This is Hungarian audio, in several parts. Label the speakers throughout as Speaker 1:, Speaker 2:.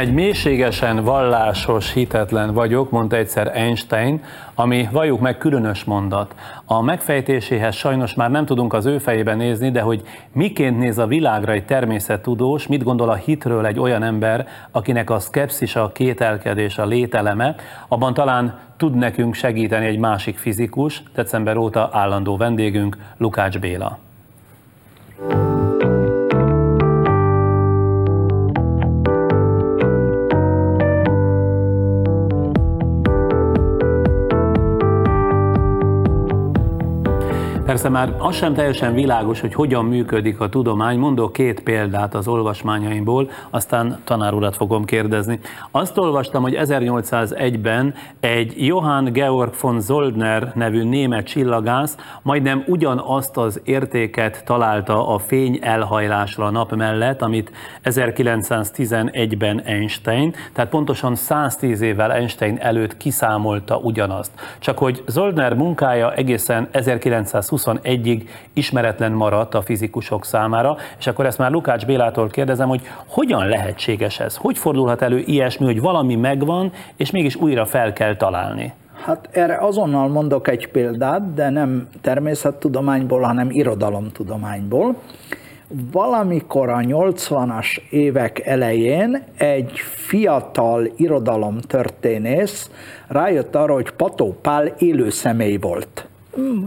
Speaker 1: Egy mélységesen vallásos, hitetlen vagyok, mondta egyszer Einstein, ami valljuk meg különös mondat. A megfejtéséhez sajnos már nem tudunk az ő fejében nézni, de hogy miként néz a világra egy természettudós, mit gondol a hitről egy olyan ember, akinek a szkepszis, a kételkedés, a lételeme, abban talán tud nekünk segíteni egy másik fizikus, december óta állandó vendégünk, Lukács Béla. Persze már az sem teljesen világos, hogy hogyan működik a tudomány. Mondok két példát az olvasmányaimból, aztán tanár urat fogom kérdezni. Azt olvastam, hogy 1801-ben egy Johann Georg von Zoldner nevű német csillagász majdnem ugyanazt az értéket találta a fény elhajlásra a nap mellett, amit 1911-ben Einstein, tehát pontosan 110 évvel Einstein előtt kiszámolta ugyanazt. Csak hogy Zoldner munkája egészen 1920 2021-ig ismeretlen maradt a fizikusok számára, és akkor ezt már Lukács Bélától kérdezem, hogy hogyan lehetséges ez? Hogy fordulhat elő ilyesmi, hogy valami megvan, és mégis újra fel kell találni?
Speaker 2: Hát erre azonnal mondok egy példát, de nem természettudományból, hanem irodalomtudományból. Valamikor a 80-as évek elején egy fiatal irodalomtörténész rájött arra, hogy Pató Pál élő személy volt.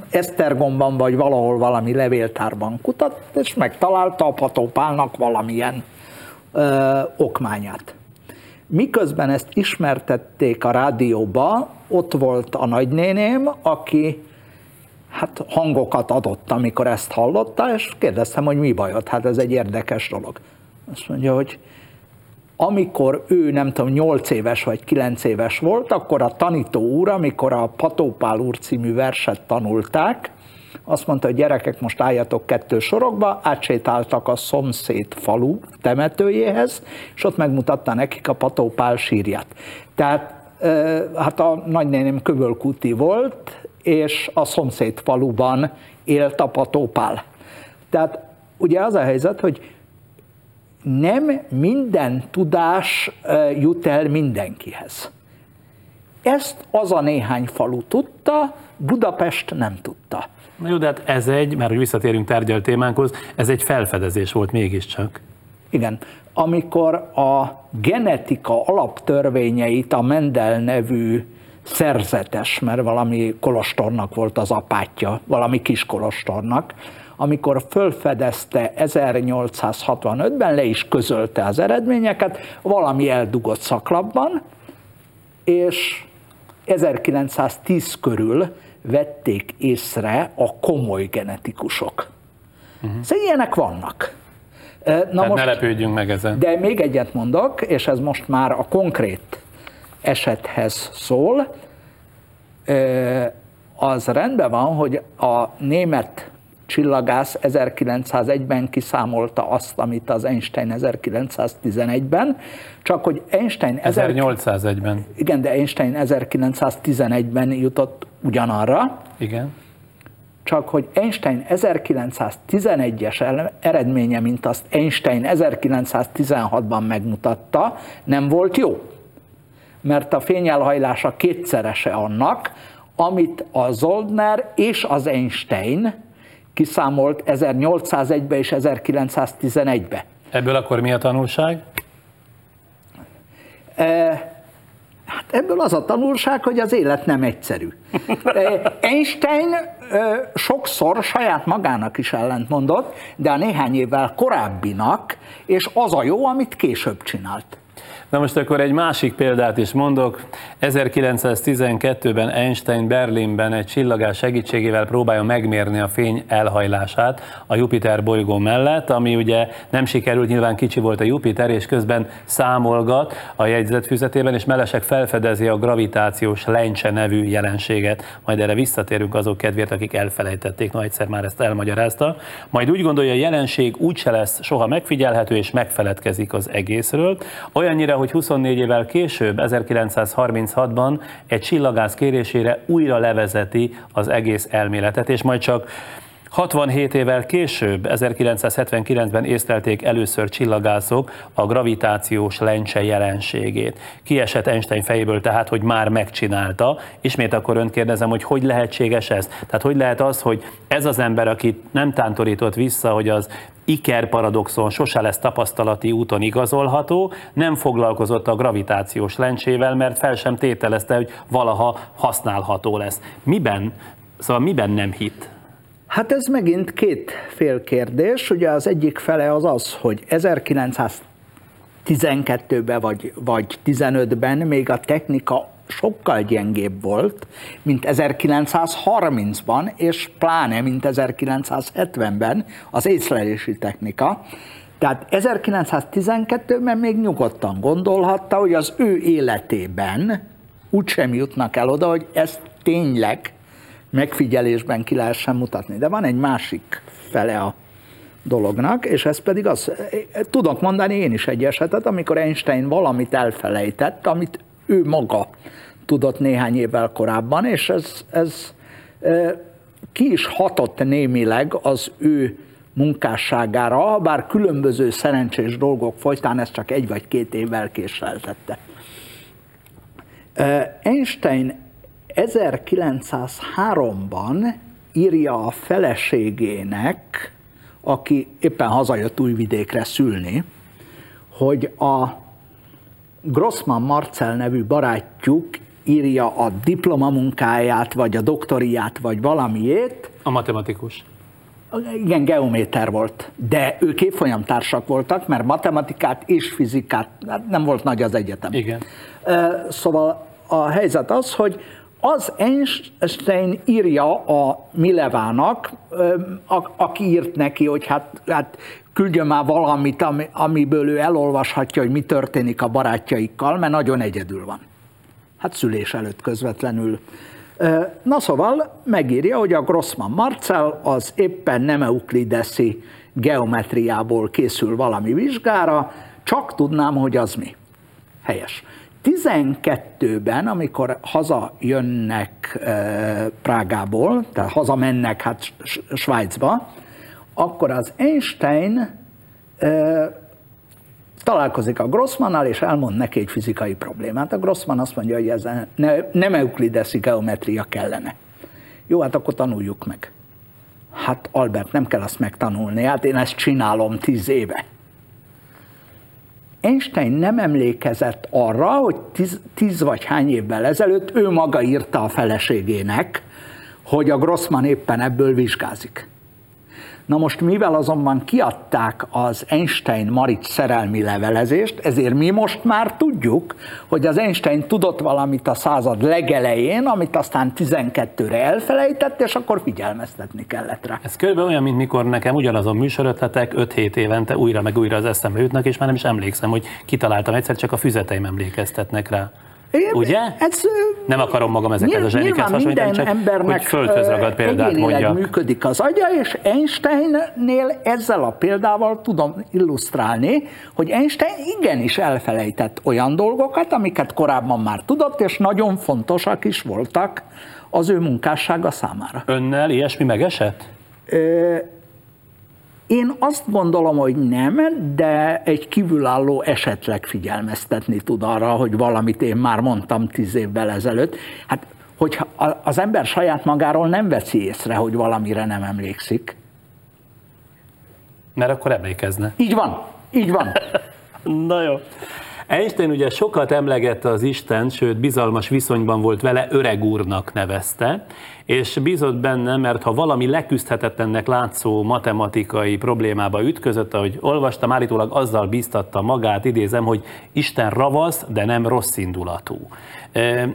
Speaker 2: Esztergomban vagy valahol valami levéltárban kutat, és megtalálta a Patópálnak valamilyen ö, okmányát. Miközben ezt ismertették a rádióba, ott volt a nagynéném, aki hát hangokat adott, amikor ezt hallotta, és kérdeztem, hogy mi bajod, hát ez egy érdekes dolog. Azt mondja, hogy amikor ő nem tudom, 8 éves vagy 9 éves volt, akkor a tanító úr, amikor a Patópál úr című verset tanulták, azt mondta, hogy gyerekek, most álljatok kettő sorokba, átsétáltak a szomszéd falu temetőjéhez, és ott megmutatta nekik a Patópál sírját. Tehát hát a nagynéném kövölkúti volt, és a szomszéd faluban élt a Patópál. Tehát ugye az a helyzet, hogy nem minden tudás jut el mindenkihez. Ezt az a néhány falu tudta, Budapest nem tudta.
Speaker 1: Na jó, de hát ez egy, mert hogy visszatérünk tárgyal témánkhoz, ez egy felfedezés volt mégiscsak.
Speaker 2: Igen. Amikor a genetika alaptörvényeit a Mendel nevű szerzetes, mert valami kolostornak volt az apátja, valami kis kolostornak, amikor fölfedezte 1865-ben, le is közölte az eredményeket, valami eldugott szaklapban, és 1910 körül vették észre a komoly genetikusok. Uh-huh. Szóval ilyenek vannak.
Speaker 1: Na Tehát most, ne lepődjünk meg ezen.
Speaker 2: De még egyet mondok, és ez most már a konkrét esethez szól. Az rendben van, hogy a német csillagász 1901-ben kiszámolta azt, amit az Einstein 1911-ben, csak hogy Einstein...
Speaker 1: 1801-ben.
Speaker 2: Igen, de Einstein 1911-ben jutott ugyanarra.
Speaker 1: Igen.
Speaker 2: Csak hogy Einstein 1911-es eredménye, mint azt Einstein 1916-ban megmutatta, nem volt jó. Mert a fényelhajlása kétszerese annak, amit a Zoldner és az Einstein kiszámolt 1801-ben és 1911-ben.
Speaker 1: Ebből akkor mi a tanulság?
Speaker 2: E, hát ebből az a tanulság, hogy az élet nem egyszerű. E, Einstein e, sokszor saját magának is ellentmondott, de a néhány évvel korábbinak, és az a jó, amit később csinált.
Speaker 1: Na most akkor egy másik példát is mondok. 1912-ben Einstein Berlinben egy csillagás segítségével próbálja megmérni a fény elhajlását a Jupiter bolygó mellett, ami ugye nem sikerült, nyilván kicsi volt a Jupiter, és közben számolgat a jegyzetfüzetében, és mellesek felfedezi a gravitációs lencse nevű jelenséget. Majd erre visszatérünk azok kedvéért, akik elfelejtették, na egyszer már ezt elmagyarázta. Majd úgy gondolja, a jelenség úgyse lesz soha megfigyelhető, és megfeledkezik az egészről. Olyannyira, hogy 24 évvel később, 1936-ban egy csillagász kérésére újra levezeti az egész elméletet, és majd csak 67 évvel később, 1979-ben észlelték először csillagászok a gravitációs lencse jelenségét. Kiesett Einstein fejéből tehát, hogy már megcsinálta. Ismét akkor önt kérdezem, hogy hogy lehetséges ez? Tehát hogy lehet az, hogy ez az ember, akit nem tántorított vissza, hogy az Iker paradoxon sose lesz tapasztalati úton igazolható, nem foglalkozott a gravitációs lencsével, mert fel sem tételezte, hogy valaha használható lesz. Miben, szóval miben nem hit?
Speaker 2: Hát ez megint két fél kérdés. Ugye az egyik fele az az, hogy 1912-ben vagy, vagy 15-ben még a technika sokkal gyengébb volt, mint 1930-ban, és pláne, mint 1970-ben az észlelési technika. Tehát 1912-ben még nyugodtan gondolhatta, hogy az ő életében úgysem jutnak el oda, hogy ezt tényleg megfigyelésben ki lehessen mutatni. De van egy másik fele a dolognak, és ez pedig az, tudok mondani én is egy esetet, amikor Einstein valamit elfelejtett, amit ő maga tudott néhány évvel korábban, és ez, ez ki is hatott némileg az ő munkásságára, bár különböző szerencsés dolgok folytán ez csak egy vagy két évvel késleltette. Einstein 1903-ban írja a feleségének, aki éppen hazajött újvidékre szülni, hogy a Grossman Marcel nevű barátjuk írja a diplomamunkáját, vagy a doktoriát, vagy valamiét.
Speaker 1: A matematikus.
Speaker 2: Igen, geométer volt, de ők évfolyamtársak voltak, mert matematikát és fizikát, hát nem volt nagy az egyetem.
Speaker 1: Igen.
Speaker 2: Szóval a helyzet az, hogy az Einstein írja a Milevának, aki írt neki, hogy hát, hát küldjön már valamit, amiből ő elolvashatja, hogy mi történik a barátjaikkal, mert nagyon egyedül van. Hát szülés előtt közvetlenül. Na szóval megírja, hogy a Grossman Marcel az éppen nem euklideszi geometriából készül valami vizsgára, csak tudnám, hogy az mi. Helyes. 12-ben, amikor hazajönnek Prágából, tehát hazamennek hát Svájcba, akkor az Einstein találkozik a Grossmannal, és elmond neki egy fizikai problémát. A Grossman azt mondja, hogy ez ne, nem euklideszi geometria kellene. Jó, hát akkor tanuljuk meg. Hát Albert, nem kell azt megtanulni, hát én ezt csinálom tíz éve. Einstein nem emlékezett arra, hogy tíz, tíz vagy hány évvel ezelőtt ő maga írta a feleségének, hogy a Grossman éppen ebből vizsgázik. Na most mivel azonban kiadták az Einstein-Maric szerelmi levelezést, ezért mi most már tudjuk, hogy az Einstein tudott valamit a század legelején, amit aztán 12-re elfelejtett, és akkor figyelmeztetni kellett rá.
Speaker 1: Ez körülbelül olyan, mint mikor nekem ugyanazon műsorötletek 5-7 évente újra meg újra az eszembe jutnak, és már nem is emlékszem, hogy kitaláltam egyszer, csak a füzeteim emlékeztetnek rá. Ugye? Ez, nem akarom magam ezekhez a zseniket hasonlítani, csak embernek hogy földhöz ragad példát mondja.
Speaker 2: működik az agya, és Einsteinnél ezzel a példával tudom illusztrálni, hogy Einstein igenis elfelejtett olyan dolgokat, amiket korábban már tudott, és nagyon fontosak is voltak az ő munkássága számára.
Speaker 1: Önnel ilyesmi megesett? Ö,
Speaker 2: én azt gondolom, hogy nem, de egy kívülálló esetleg figyelmeztetni tud arra, hogy valamit én már mondtam tíz évvel ezelőtt. Hát, hogyha az ember saját magáról nem veszi észre, hogy valamire nem emlékszik.
Speaker 1: Mert akkor emlékezne.
Speaker 2: Így van, így van.
Speaker 1: Na jó. Einstein ugye sokat emlegette az Isten, sőt bizalmas viszonyban volt vele, öreg úrnak nevezte, és bízott benne, mert ha valami leküzdhetetlennek látszó matematikai problémába ütközött, ahogy olvastam, állítólag azzal bíztatta magát, idézem, hogy Isten ravasz, de nem rossz indulatú.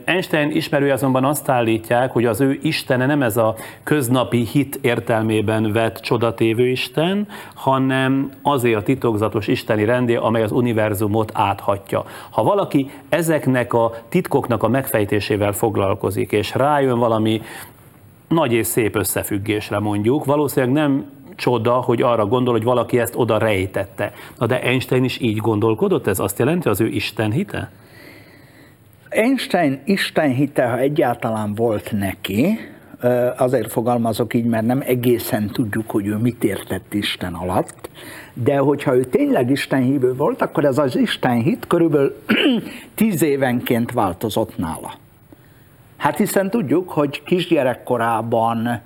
Speaker 1: Einstein ismerői azonban azt állítják, hogy az ő Istene nem ez a köznapi hit értelmében vett csodatévő Isten, hanem azért a titokzatos isteni rendé, amely az univerzumot áthatja. Ha valaki ezeknek a titkoknak a megfejtésével foglalkozik, és rájön valami nagy és szép összefüggésre mondjuk, valószínűleg nem csoda, hogy arra gondol, hogy valaki ezt oda rejtette. Na de Einstein is így gondolkodott? Ez azt jelenti, az ő Isten hite?
Speaker 2: Einstein Isten hite, ha egyáltalán volt neki, azért fogalmazok így, mert nem egészen tudjuk, hogy ő mit értett Isten alatt, de hogyha ő tényleg Isten hívő volt, akkor ez az Isten hit körülbelül tíz évenként változott nála. Hát hiszen tudjuk, hogy kisgyerekkorában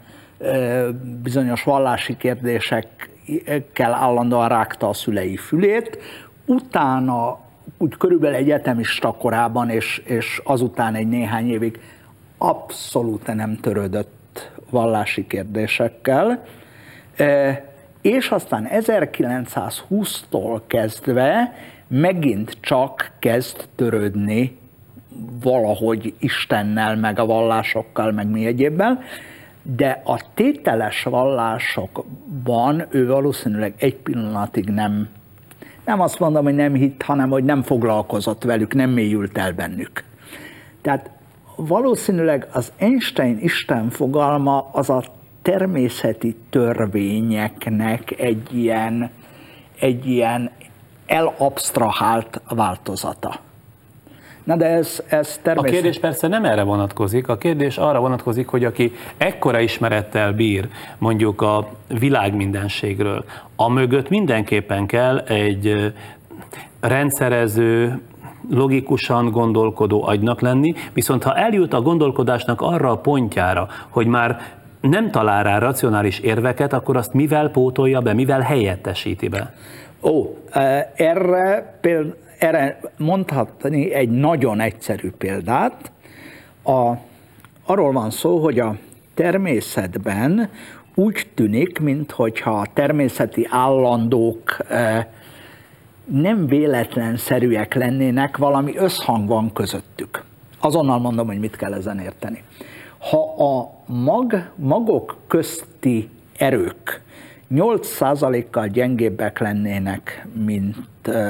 Speaker 2: bizonyos vallási kérdésekkel állandóan rágta a szülei fülét, utána úgy körülbelül egyetemista korában, és, és azután egy néhány évig abszolút nem törődött vallási kérdésekkel, és aztán 1920-tól kezdve megint csak kezd törődni valahogy Istennel, meg a vallásokkal, meg mi egyébben, de a tételes vallásokban ő valószínűleg egy pillanatig nem, nem azt mondom, hogy nem hitt, hanem hogy nem foglalkozott velük, nem mélyült el bennük. Tehát valószínűleg az Einstein Isten fogalma az a természeti törvényeknek egy ilyen, egy ilyen elabstrahált változata. Na de ez, ez természetesen...
Speaker 1: A kérdés persze nem erre vonatkozik, a kérdés arra vonatkozik, hogy aki ekkora ismerettel bír mondjuk a világ mindenségről, a mögött mindenképpen kell egy rendszerező, logikusan gondolkodó agynak lenni, viszont ha eljut a gondolkodásnak arra a pontjára, hogy már nem talál rá racionális érveket, akkor azt mivel pótolja be, mivel helyettesíti be?
Speaker 2: Ó, erre például erre mondhatni egy nagyon egyszerű példát. A, arról van szó, hogy a természetben úgy tűnik, mintha a természeti állandók e, nem véletlenszerűek lennének, valami összhang van közöttük. Azonnal mondom, hogy mit kell ezen érteni. Ha a mag, magok közti erők 8%-kal gyengébbek lennének, mint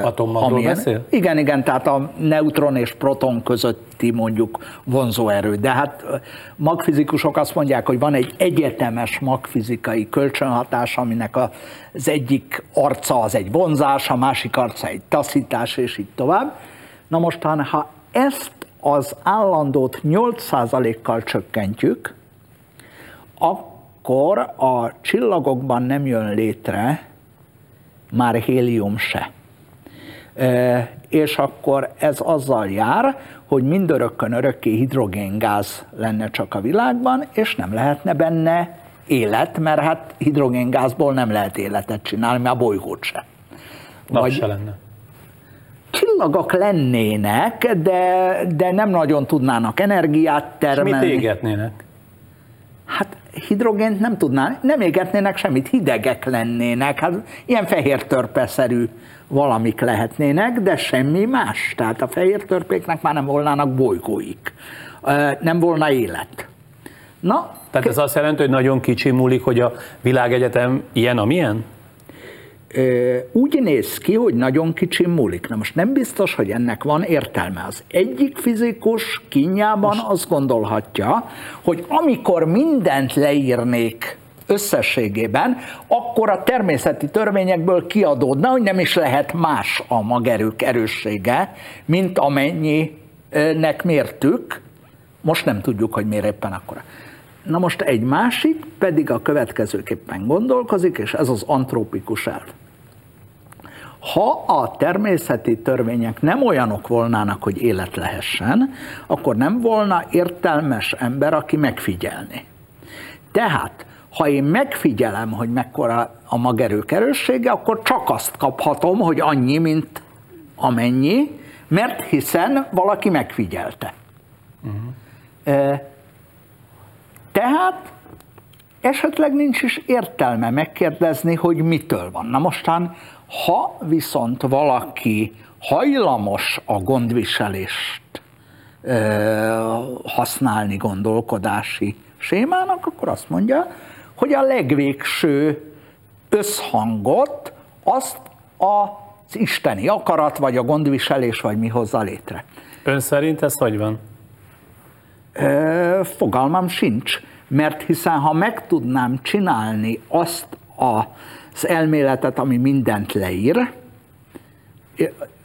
Speaker 1: Atommagról amilyen. beszél?
Speaker 2: Igen, igen, tehát a neutron és proton közötti mondjuk vonzóerő. De hát magfizikusok azt mondják, hogy van egy egyetemes magfizikai kölcsönhatás, aminek az egyik arca az egy vonzás, a másik arca egy taszítás, és így tovább. Na mostan, ha ezt az állandót 8%-kal csökkentjük, akkor akkor a csillagokban nem jön létre már hélium se. És akkor ez azzal jár, hogy mindörökkön örökké hidrogéngáz lenne csak a világban, és nem lehetne benne élet, mert hát hidrogéngázból nem lehet életet csinálni, mert a bolygót se.
Speaker 1: Nap Vagy se lenne.
Speaker 2: Csillagok lennének, de, de nem nagyon tudnának energiát termelni.
Speaker 1: És mit égetnének?
Speaker 2: Hidrogént nem tudná, nem égetnének semmit, hidegek lennének, hát ilyen fehér törpeszerű valamik lehetnének, de semmi más. Tehát a fehér törpéknek már nem volnának bolygóik, nem volna élet.
Speaker 1: Na, Tehát ez azt jelenti, hogy nagyon kicsi múlik, hogy a világegyetem ilyen, amilyen?
Speaker 2: Úgy néz ki, hogy nagyon kicsi múlik. Na most nem biztos, hogy ennek van értelme. Az egyik fizikus kinyában azt gondolhatja, hogy amikor mindent leírnék összességében, akkor a természeti törvényekből kiadódna, hogy nem is lehet más a magerők erőssége, mint amennyinek mértük. Most nem tudjuk, hogy miért éppen akkora. Na most egy másik pedig a következőképpen gondolkozik, és ez az antrópikus elv. Ha a természeti törvények nem olyanok volnának, hogy élet lehessen, akkor nem volna értelmes ember, aki megfigyelni. Tehát, ha én megfigyelem, hogy mekkora a magerők erőssége, akkor csak azt kaphatom, hogy annyi, mint amennyi, mert hiszen valaki megfigyelte. Uh-huh. Tehát esetleg nincs is értelme megkérdezni, hogy mitől van. Na mostan ha viszont valaki hajlamos a gondviselést ö, használni gondolkodási sémának, akkor azt mondja, hogy a legvégső összhangot azt az isteni akarat, vagy a gondviselés, vagy mi hozza létre.
Speaker 1: Ön szerint ez hogy van?
Speaker 2: Ö, fogalmam sincs, mert hiszen ha meg tudnám csinálni azt a az elméletet, ami mindent leír,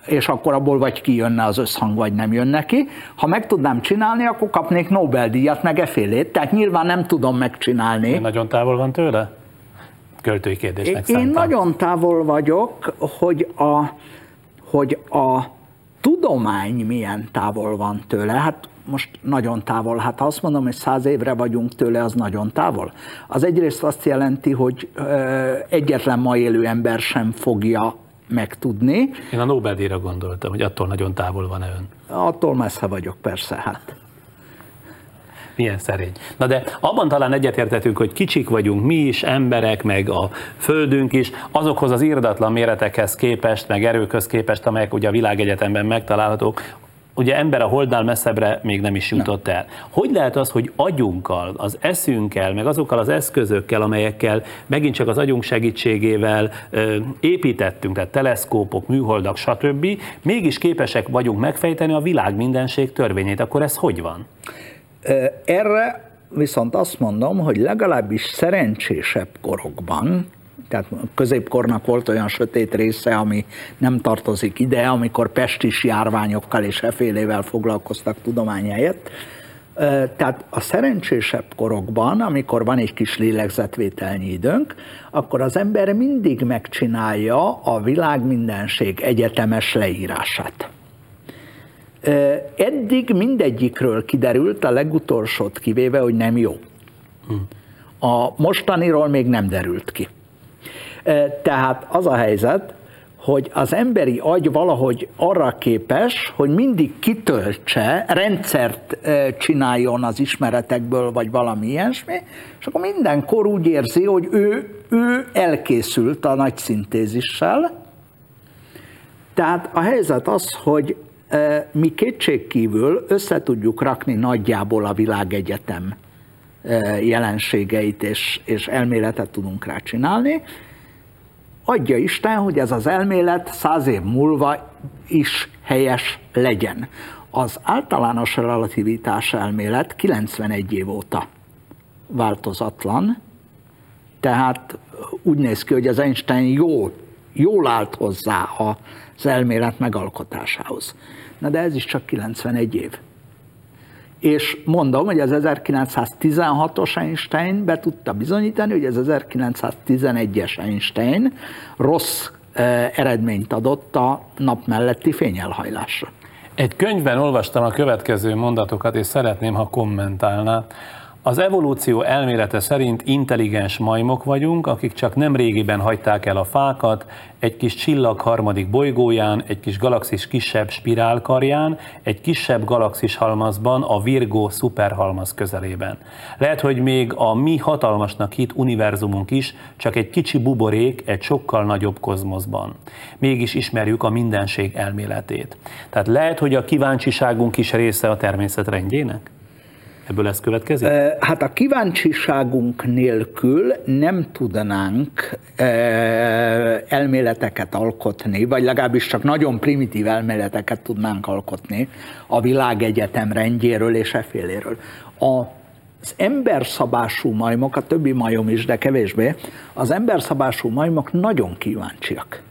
Speaker 2: és akkor abból vagy kijönne az összhang, vagy nem jön neki. Ha meg tudnám csinálni, akkor kapnék Nobel-díjat, meg efélét, tehát nyilván nem tudom megcsinálni.
Speaker 1: Én nagyon távol van tőle? Költői kérdésnek
Speaker 2: Én, én nagyon távol vagyok, hogy a, hogy a tudomány milyen távol van tőle. Hát most nagyon távol. Hát ha azt mondom, hogy száz évre vagyunk tőle, az nagyon távol. Az egyrészt azt jelenti, hogy egyetlen ma élő ember sem fogja megtudni.
Speaker 1: Én a Nobel-díjra gondoltam, hogy attól nagyon távol van-e ön.
Speaker 2: Attól messze vagyok, persze, hát.
Speaker 1: Milyen szerény. Na de abban talán egyetértetünk, hogy kicsik vagyunk mi is, emberek, meg a földünk is, azokhoz az irdatlan méretekhez képest, meg erőköz képest, amelyek ugye a világegyetemben megtalálhatók, ugye ember a holdnál messzebbre még nem is jutott nem. el. Hogy lehet az, hogy agyunkkal, az eszünkkel, meg azokkal az eszközökkel, amelyekkel megint csak az agyunk segítségével ö, építettünk, tehát teleszkópok, műholdak, stb., mégis képesek vagyunk megfejteni a világ mindenség törvényét. Akkor ez hogy van?
Speaker 2: Erre viszont azt mondom, hogy legalábbis szerencsésebb korokban, tehát középkornak volt olyan sötét része, ami nem tartozik ide, amikor pestis járványokkal és efélével foglalkoztak tudomány helyett. Tehát a szerencsésebb korokban, amikor van egy kis lélegzetvételnyi időnk, akkor az ember mindig megcsinálja a világ mindenség egyetemes leírását. Eddig mindegyikről kiderült, a legutolsót kivéve, hogy nem jó. A mostaniról még nem derült ki. Tehát az a helyzet, hogy az emberi agy valahogy arra képes, hogy mindig kitöltse, rendszert csináljon az ismeretekből, vagy valami ilyesmi, és akkor mindenkor úgy érzi, hogy ő, ő elkészült a nagy szintézissel. Tehát a helyzet az, hogy mi kétségkívül össze tudjuk rakni nagyjából a világegyetem jelenségeit, és, és elméletet tudunk rá csinálni, adja Isten, hogy ez az elmélet száz év múlva is helyes legyen. Az általános relativitás elmélet 91 év óta változatlan, tehát úgy néz ki, hogy az Einstein jól, jól állt hozzá az elmélet megalkotásához. Na de ez is csak 91 év. És mondom, hogy az 1916-os Einstein be tudta bizonyítani, hogy az 1911-es Einstein rossz eredményt adott a nap melletti fényelhajlásra.
Speaker 1: Egy könyvben olvastam a következő mondatokat, és szeretném, ha kommentálná. Az evolúció elmélete szerint intelligens majmok vagyunk, akik csak nem régiben hagyták el a fákat, egy kis csillag harmadik bolygóján, egy kis galaxis kisebb spirálkarján, egy kisebb galaxis halmazban, a Virgo szuperhalmaz közelében. Lehet, hogy még a mi hatalmasnak hit univerzumunk is csak egy kicsi buborék egy sokkal nagyobb kozmoszban. Mégis ismerjük a mindenség elméletét. Tehát lehet, hogy a kíváncsiságunk is része a természet rendjének? Ebből ez következik?
Speaker 2: Hát a kíváncsiságunk nélkül nem tudnánk elméleteket alkotni, vagy legalábbis csak nagyon primitív elméleteket tudnánk alkotni a világegyetem rendjéről és eféléről. A az emberszabású majmok, a többi majom is, de kevésbé, az emberszabású majmok nagyon kíváncsiak.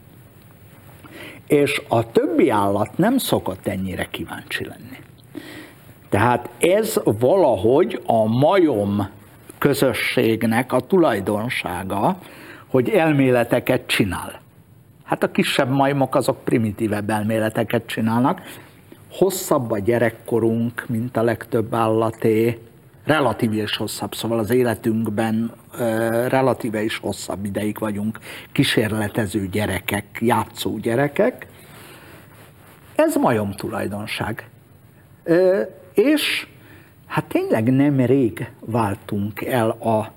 Speaker 2: És a többi állat nem szokott ennyire kíváncsi lenni. Tehát ez valahogy a majom közösségnek a tulajdonsága, hogy elméleteket csinál. Hát a kisebb majmok azok primitívebb elméleteket csinálnak. Hosszabb a gyerekkorunk, mint a legtöbb állaté, relatív is hosszabb, szóval az életünkben relatíve is hosszabb ideig vagyunk kísérletező gyerekek, játszó gyerekek. Ez majom tulajdonság. És hát tényleg nem rég váltunk el a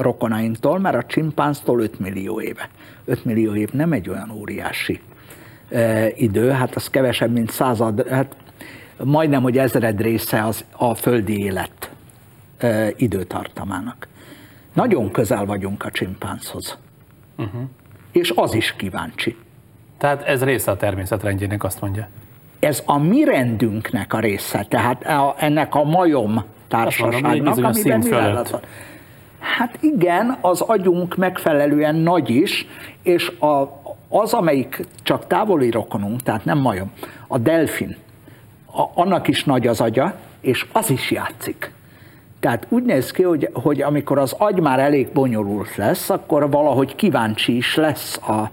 Speaker 2: rokonainktól, mert a csimpánztól 5 millió éve. 5 millió év nem egy olyan óriási idő, hát az kevesebb, mint század, hát majdnem, hogy ezred része az a földi élet időtartamának. Nagyon közel vagyunk a csimpánzhoz. Uh-huh. És az is kíváncsi.
Speaker 1: Tehát ez része a természetrendjének, azt mondja
Speaker 2: ez a mi rendünknek a része, tehát a, ennek a majom társaságnak, mondom, amiben mi Hát igen, az agyunk megfelelően nagy is, és a, az, amelyik csak távoli rokonunk, tehát nem majom, a delfin, a, annak is nagy az agya, és az is játszik. Tehát úgy néz ki, hogy, hogy amikor az agy már elég bonyolult lesz, akkor valahogy kíváncsi is lesz a,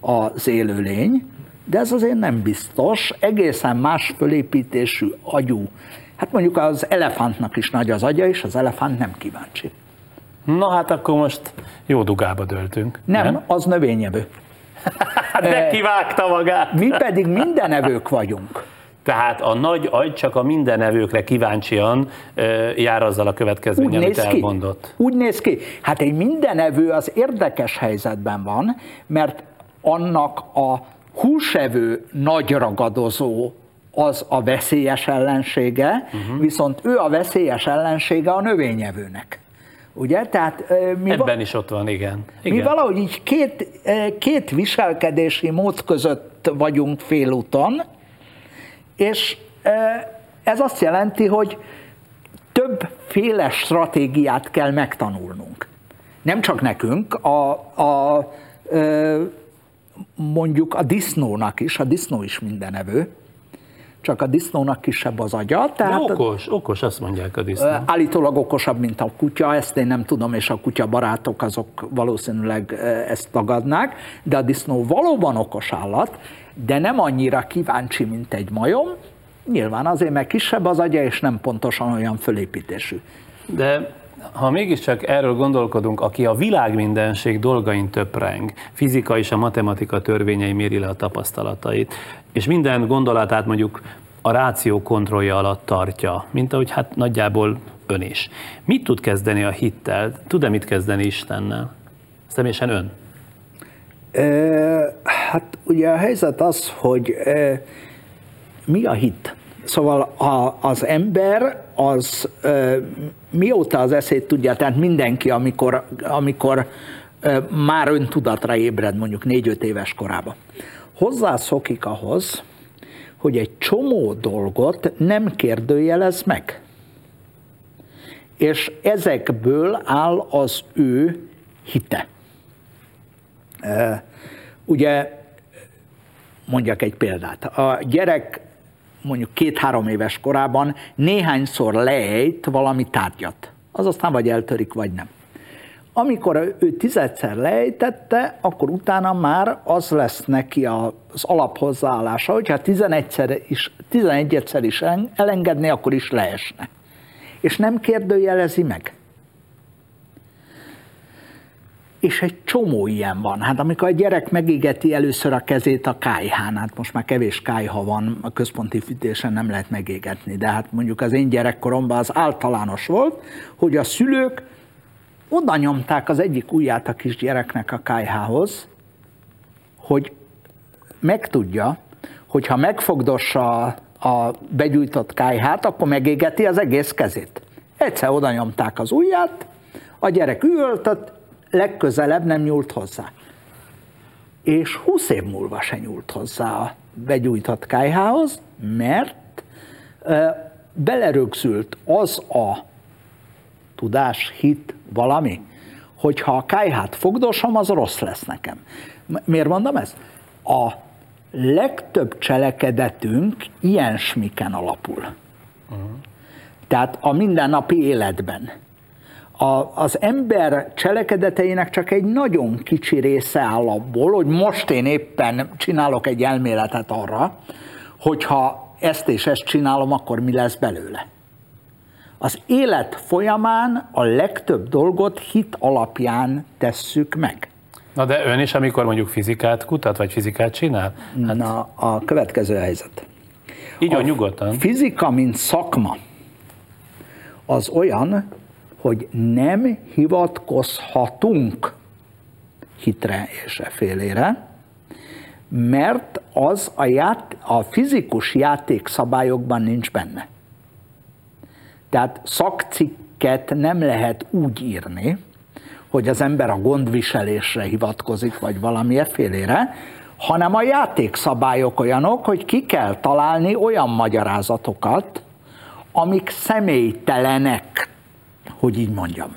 Speaker 2: az élőlény, de ez azért nem biztos, egészen más fölépítésű agyú. Hát mondjuk az elefántnak is nagy az agya, és az elefánt nem kíváncsi.
Speaker 1: Na hát akkor most jó dugába döltünk.
Speaker 2: Nem, nem? az növényevő.
Speaker 1: De kivágta magát.
Speaker 2: Mi pedig mindenevők vagyunk.
Speaker 1: Tehát a nagy agy csak a mindenevőkre kíváncsian jár azzal a következmény, amit elmondott.
Speaker 2: Úgy néz ki. Hát egy mindenevő az érdekes helyzetben van, mert annak a húsevő nagy ragadozó az a veszélyes ellensége, uh-huh. viszont ő a veszélyes ellensége a növényevőnek. Ugye? Tehát,
Speaker 1: mi Ebben is ott van, igen. igen.
Speaker 2: Mi valahogy így két, két viselkedési mód között vagyunk félúton, és ez azt jelenti, hogy többféle stratégiát kell megtanulnunk. Nem csak nekünk, a, a, mondjuk a disznónak is, a disznó is mindenevő, csak a disznónak kisebb az agya.
Speaker 1: Tehát De okos, okos, azt mondják a disznó.
Speaker 2: Állítólag okosabb, mint a kutya, ezt én nem tudom, és a kutya barátok azok valószínűleg ezt tagadnák, de a disznó valóban okos állat, de nem annyira kíváncsi, mint egy majom, nyilván azért, mert kisebb az agya, és nem pontosan olyan fölépítésű.
Speaker 1: De ha mégiscsak erről gondolkodunk, aki a világ mindenség dolgain töpreng, fizika és a matematika törvényei méri le a tapasztalatait, és minden gondolatát mondjuk a ráció kontrollja alatt tartja, mint ahogy hát nagyjából ön is. Mit tud kezdeni a hittel? Tud-e mit kezdeni Istennel? Személyesen ön?
Speaker 2: E, hát ugye a helyzet az, hogy e, mi a hit? Szóval a, az ember az e, mióta az eszét tudja, tehát mindenki, amikor, amikor már öntudatra ébred, mondjuk négy-öt éves korában, hozzászokik ahhoz, hogy egy csomó dolgot nem kérdőjelez meg. És ezekből áll az ő hite. Ugye mondjak egy példát. A gyerek mondjuk két-három éves korában néhányszor lejt valami tárgyat. Az aztán vagy eltörik, vagy nem. Amikor ő tizedszer lejtette, akkor utána már az lesz neki az alaphozzáállása, hogyha 11-szer is, 11 is elengedné, akkor is leesne. És nem kérdőjelezi meg. És egy csomó ilyen van. Hát amikor a gyerek megégeti először a kezét a kájhán, hát most már kevés kájha van, a központi fűtésen nem lehet megégetni, de hát mondjuk az én gyerekkoromban az általános volt, hogy a szülők oda nyomták az egyik ujját a kisgyereknek a kájhához, hogy megtudja, hogy ha megfogdossa a begyújtott kájhát, akkor megégeti az egész kezét. Egyszer oda nyomták az ujját, a gyerek üvöltött, legközelebb nem nyúlt hozzá. És 20 év múlva se nyúlt hozzá a begyújtott kájhához, mert belerögzült az a tudás, hit, valami, hogyha a kájhát fogdosom, az rossz lesz nekem. Miért mondom ezt? A legtöbb cselekedetünk ilyen smiken alapul. Uh-huh. Tehát a mindennapi életben a, az ember cselekedeteinek csak egy nagyon kicsi része áll abból, hogy most én éppen csinálok egy elméletet arra, hogyha ezt és ezt csinálom, akkor mi lesz belőle. Az élet folyamán a legtöbb dolgot hit alapján tesszük meg.
Speaker 1: Na de ön is, amikor mondjuk fizikát kutat, vagy fizikát csinál?
Speaker 2: Hát... Na, a következő helyzet.
Speaker 1: Így a nyugodtan.
Speaker 2: Fizika, mint szakma, az olyan, hogy nem hivatkozhatunk hitre és félére, mert az a, ját, a fizikus játékszabályokban nincs benne. Tehát szakcikket nem lehet úgy írni, hogy az ember a gondviselésre hivatkozik, vagy valami félére, hanem a játékszabályok olyanok, hogy ki kell találni olyan magyarázatokat, amik személytelenek hogy így mondjam.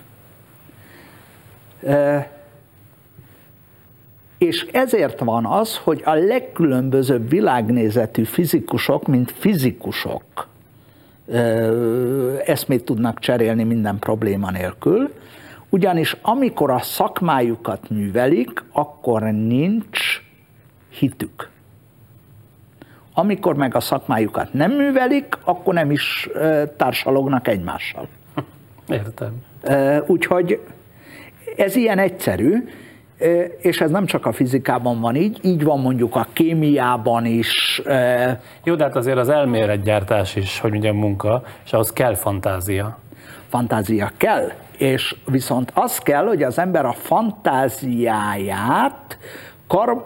Speaker 2: És ezért van az, hogy a legkülönbözőbb világnézetű fizikusok, mint fizikusok, eszmét tudnak cserélni minden probléma nélkül, ugyanis amikor a szakmájukat művelik, akkor nincs hitük. Amikor meg a szakmájukat nem művelik, akkor nem is társalognak egymással.
Speaker 1: Értem.
Speaker 2: Úgyhogy ez ilyen egyszerű, és ez nem csak a fizikában van így, így van mondjuk a kémiában is.
Speaker 1: Jó, de hát azért az elméletgyártás is, hogy mondjam, munka, és ahhoz kell fantázia.
Speaker 2: Fantázia kell, és viszont az kell, hogy az ember a fantáziáját kar,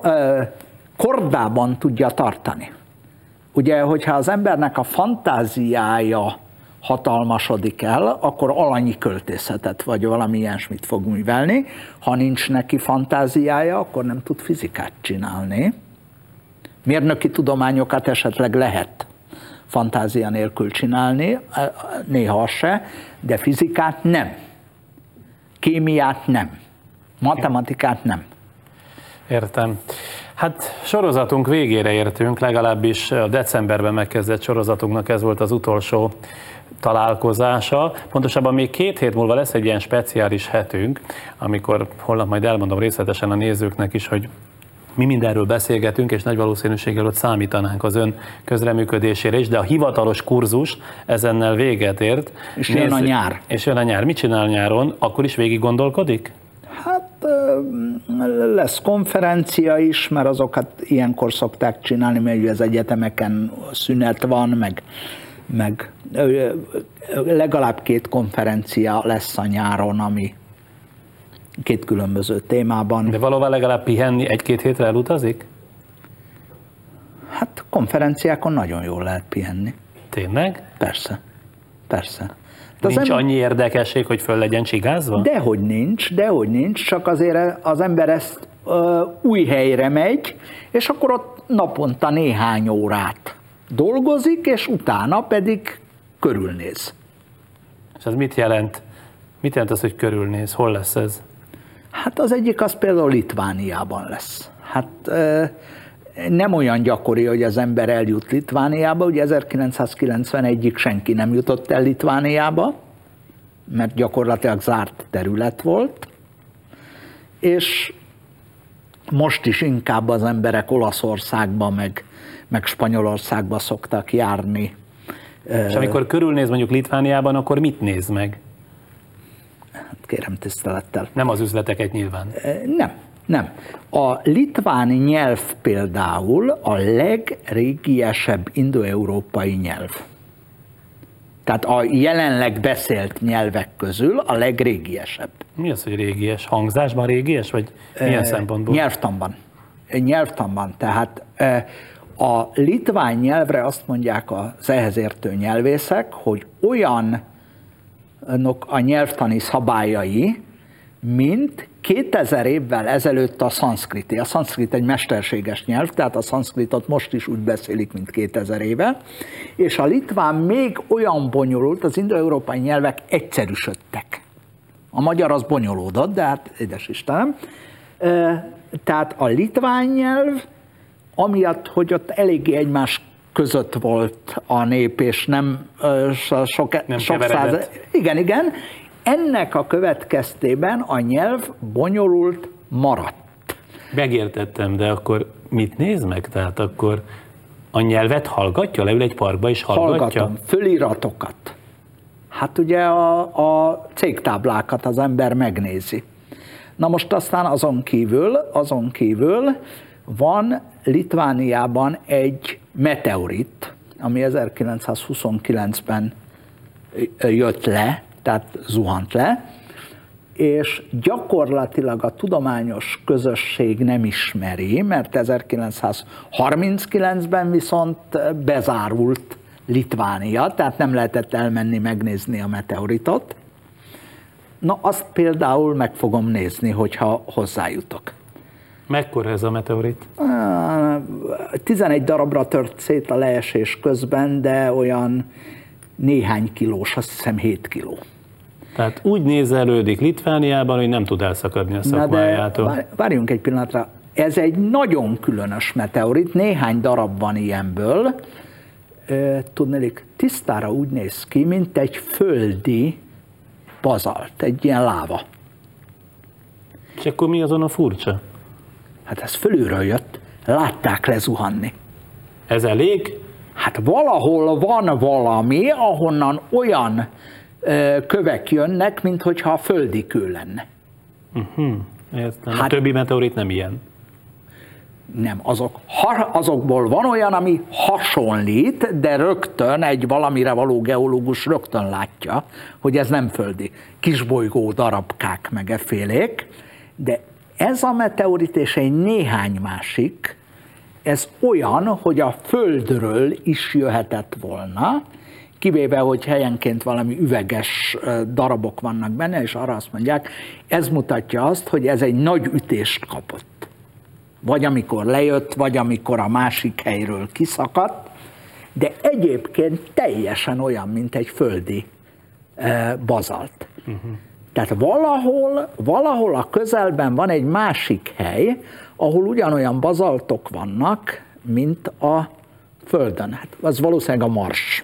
Speaker 2: kordában tudja tartani. Ugye, hogyha az embernek a fantáziája hatalmasodik el, akkor alanyi költészetet vagy valami ilyesmit fog művelni. Ha nincs neki fantáziája, akkor nem tud fizikát csinálni. Mérnöki tudományokat esetleg lehet fantázia nélkül csinálni, néha se, de fizikát nem. Kémiát nem. Matematikát nem.
Speaker 1: Értem. Hát sorozatunk végére értünk, legalábbis a decemberben megkezdett sorozatunknak ez volt az utolsó találkozása. Pontosabban még két hét múlva lesz egy ilyen speciális hetünk, amikor holnap majd elmondom részletesen a nézőknek is, hogy mi mindenről beszélgetünk, és nagy valószínűséggel ott számítanánk az ön közreműködésére is, de a hivatalos kurzus ezennel véget ért.
Speaker 2: És Nézd, jön a nyár.
Speaker 1: És jön a nyár. Mit csinál nyáron? Akkor is végig gondolkodik?
Speaker 2: Hát lesz konferencia is, mert azokat ilyenkor szokták csinálni, mert az egyetemeken szünet van, meg, meg legalább két konferencia lesz a nyáron, ami két különböző témában.
Speaker 1: De valóban legalább pihenni egy-két hétre elutazik?
Speaker 2: Hát konferenciákon nagyon jól lehet pihenni.
Speaker 1: Tényleg?
Speaker 2: Persze, persze.
Speaker 1: De nincs ember... annyi érdekesség, hogy föl legyen csigázva?
Speaker 2: Dehogy nincs, dehogy nincs, csak azért az ember ezt ö, új helyre megy, és akkor ott naponta néhány órát dolgozik, és utána pedig körülnéz.
Speaker 1: És ez mit jelent? Mit jelent az, hogy körülnéz? Hol lesz ez?
Speaker 2: Hát az egyik az például Litvániában lesz. Hát nem olyan gyakori, hogy az ember eljut Litvániába, ugye 1991-ig senki nem jutott el Litvániába, mert gyakorlatilag zárt terület volt, és most is inkább az emberek Olaszországba, meg, meg Spanyolországba szoktak járni.
Speaker 1: És amikor körülnéz mondjuk Litvániában, akkor mit néz meg?
Speaker 2: Hát kérem tisztelettel.
Speaker 1: Nem az üzleteket nyilván.
Speaker 2: Nem, nem. A litván nyelv például a legrégiesebb indoeurópai nyelv. Tehát a jelenleg beszélt nyelvek közül a legrégiesebb.
Speaker 1: Mi az, hogy régies? Hangzásban régies, vagy milyen e, szempontból?
Speaker 2: Nyelvtanban. Nyelvtanban. Tehát a litván nyelvre azt mondják az ehhez értő nyelvészek, hogy olyan a nyelvtani szabályai, mint 2000 évvel ezelőtt a szanszkriti. A szanszkrit egy mesterséges nyelv, tehát a szanszkritot most is úgy beszélik, mint 2000 éve, és a litván még olyan bonyolult, az indoeurópai nyelvek egyszerűsödtek. A magyar az bonyolódott, de hát édes Istenem. Tehát a litván nyelv, amiatt, hogy ott eléggé egymás között volt a nép, és nem sok,
Speaker 1: nem
Speaker 2: sok száz... Igen, igen. Ennek a következtében a nyelv bonyolult maradt.
Speaker 1: Megértettem, de akkor mit néz meg? Tehát akkor a nyelvet hallgatja? Leül egy parkba és hallgatja?
Speaker 2: Hallgatom, föliratokat. Hát ugye a, a cégtáblákat az ember megnézi. Na most aztán azon kívül, azon kívül van Litvániában egy meteorit, ami 1929-ben jött le, tehát zuhant le, és gyakorlatilag a tudományos közösség nem ismeri, mert 1939-ben viszont bezárult Litvánia, tehát nem lehetett elmenni megnézni a meteoritot. Na, azt például meg fogom nézni, hogyha hozzájutok.
Speaker 1: Mekkora ez a meteorit?
Speaker 2: 11 darabra tört szét a leesés közben, de olyan néhány kilós, azt hiszem 7 kiló.
Speaker 1: Tehát úgy nézelődik Litvániában, hogy nem tud elszakadni a szakmájától.
Speaker 2: Na de várjunk egy pillanatra, Ez egy nagyon különös meteorit, néhány darab van ilyenből. Tudnélik, tisztára úgy néz ki, mint egy földi bazalt, egy ilyen láva.
Speaker 1: És akkor mi azon a furcsa?
Speaker 2: Hát ez fölülről jött, látták lezuhanni.
Speaker 1: Ez elég?
Speaker 2: Hát valahol van valami, ahonnan olyan ö, kövek jönnek, mintha a földi kő lenne.
Speaker 1: Uh-huh. Értem.
Speaker 2: Hát-
Speaker 1: a többi meteorit nem ilyen.
Speaker 2: Nem, azok, ha, azokból van olyan, ami hasonlít, de rögtön egy valamire való geológus rögtön látja, hogy ez nem földi. Kisbolygó darabkák meg effélék, de ez a meteorit és egy néhány másik, ez olyan, hogy a Földről is jöhetett volna, kivéve, hogy helyenként valami üveges darabok vannak benne, és arra azt mondják, ez mutatja azt, hogy ez egy nagy ütést kapott. Vagy amikor lejött, vagy amikor a másik helyről kiszakadt, de egyébként teljesen olyan, mint egy földi bazalt. Uh-huh. Tehát valahol, valahol a közelben van egy másik hely, ahol ugyanolyan bazaltok vannak, mint a Földön. Hát az valószínűleg a Mars.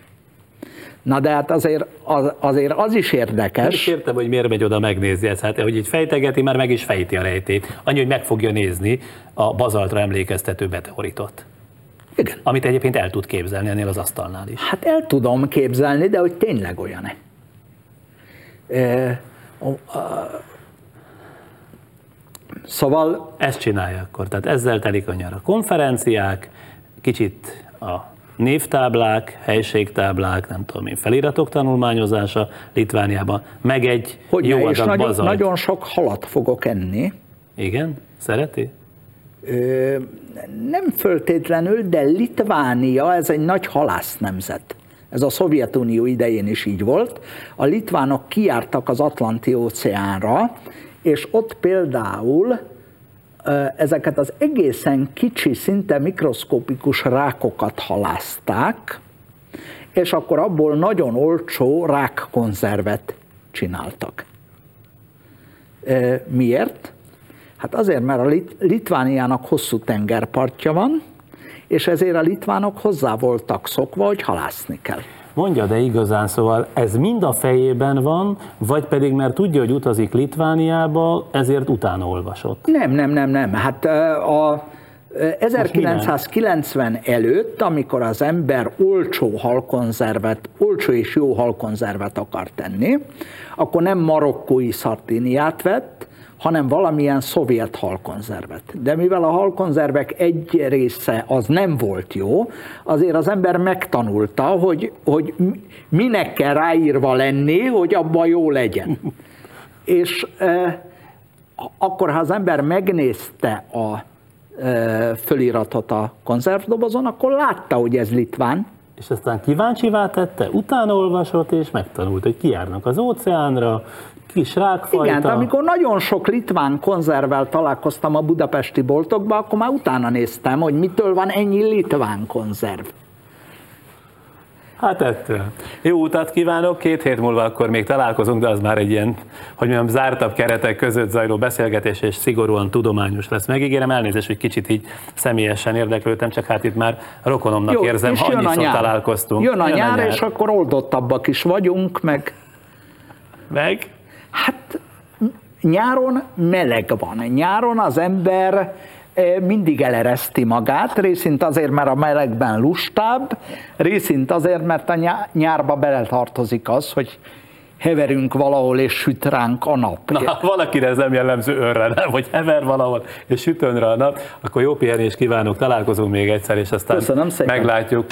Speaker 2: Na de hát azért az, azért az is
Speaker 1: Nem is
Speaker 2: érdekes.
Speaker 1: értem, hogy miért megy oda megnézni ezt. Hát, hogy így fejtegeti, már meg is fejti a rejtét. Annyi, hogy meg fogja nézni a bazaltra emlékeztető meteoritot.
Speaker 2: Igen.
Speaker 1: Amit egyébként el tud képzelni ennél az asztalnál is.
Speaker 2: Hát el tudom képzelni, de hogy tényleg olyan-e. E, Szóval
Speaker 1: Ezt csinálja akkor. Tehát ezzel telik a nyar. A konferenciák, kicsit a névtáblák, helységtáblák, nem tudom én, feliratok tanulmányozása Litvániában, meg egy
Speaker 2: hogy
Speaker 1: jó
Speaker 2: és
Speaker 1: adag
Speaker 2: nagyon, nagyon sok halat fogok enni.
Speaker 1: Igen? Szereti?
Speaker 2: Ö, nem föltétlenül, de Litvánia, ez egy nagy halász nemzet. Ez a Szovjetunió idején is így volt. A litvánok kijártak az Atlanti óceánra, és ott például ezeket az egészen kicsi, szinte mikroszkopikus rákokat halázták, és akkor abból nagyon olcsó rákkonzervet csináltak. Miért? Hát azért, mert a Lit- Litvániának hosszú tengerpartja van, és ezért a litvánok hozzá voltak szokva, hogy halászni kell.
Speaker 1: Mondja, de igazán, szóval ez mind a fejében van, vagy pedig mert tudja, hogy utazik Litvániába, ezért utána olvasott.
Speaker 2: Nem, nem, nem, nem. Hát a ö, 1990 előtt, amikor az ember olcsó halkonzervet, olcsó és jó halkonzervet akar tenni, akkor nem marokkói szartiniát vett, hanem valamilyen szovjet halkonzervet. De mivel a halkonzervek egy része az nem volt jó, azért az ember megtanulta, hogy, hogy minek kell ráírva lenni, hogy abban jó legyen. És eh, akkor, ha az ember megnézte a e, föliratot a konzervdobozon, akkor látta, hogy ez litván,
Speaker 1: És aztán kíváncsivá tette, utána olvasott, és megtanult, hogy kijárnak az óceánra, kis rákfajta.
Speaker 2: Igen, de amikor nagyon sok litván konzervvel találkoztam a budapesti boltokban, akkor már utána néztem, hogy mitől van ennyi litván konzerv.
Speaker 1: Hát ettől. Jó utat kívánok, két hét múlva akkor még találkozunk, de az már egy ilyen, hogy mondjam, zártabb keretek között zajló beszélgetés, és szigorúan tudományos lesz. Megígérem elnézést, hogy kicsit így személyesen érdeklődtem, csak hát itt már rokonomnak érzem,
Speaker 2: és
Speaker 1: ha
Speaker 2: jön a
Speaker 1: annyiszor
Speaker 2: nyár.
Speaker 1: találkoztunk.
Speaker 2: Jön a nyár, és akkor oldottabbak is vagyunk, meg
Speaker 1: Meg?
Speaker 2: Hát nyáron meleg van. Nyáron az ember mindig elereszti magát, részint azért, mert a melegben lustább, részint azért, mert a nyá- nyárba beletartozik az, hogy heverünk valahol és süt ránk a nap.
Speaker 1: Na, valakire ez nem jellemző önre, nem, hogy hever valahol, és sütön rá a nap, akkor jó pihenést kívánok, találkozunk még egyszer, és aztán
Speaker 2: Köszönöm szépen.
Speaker 1: meglátjuk.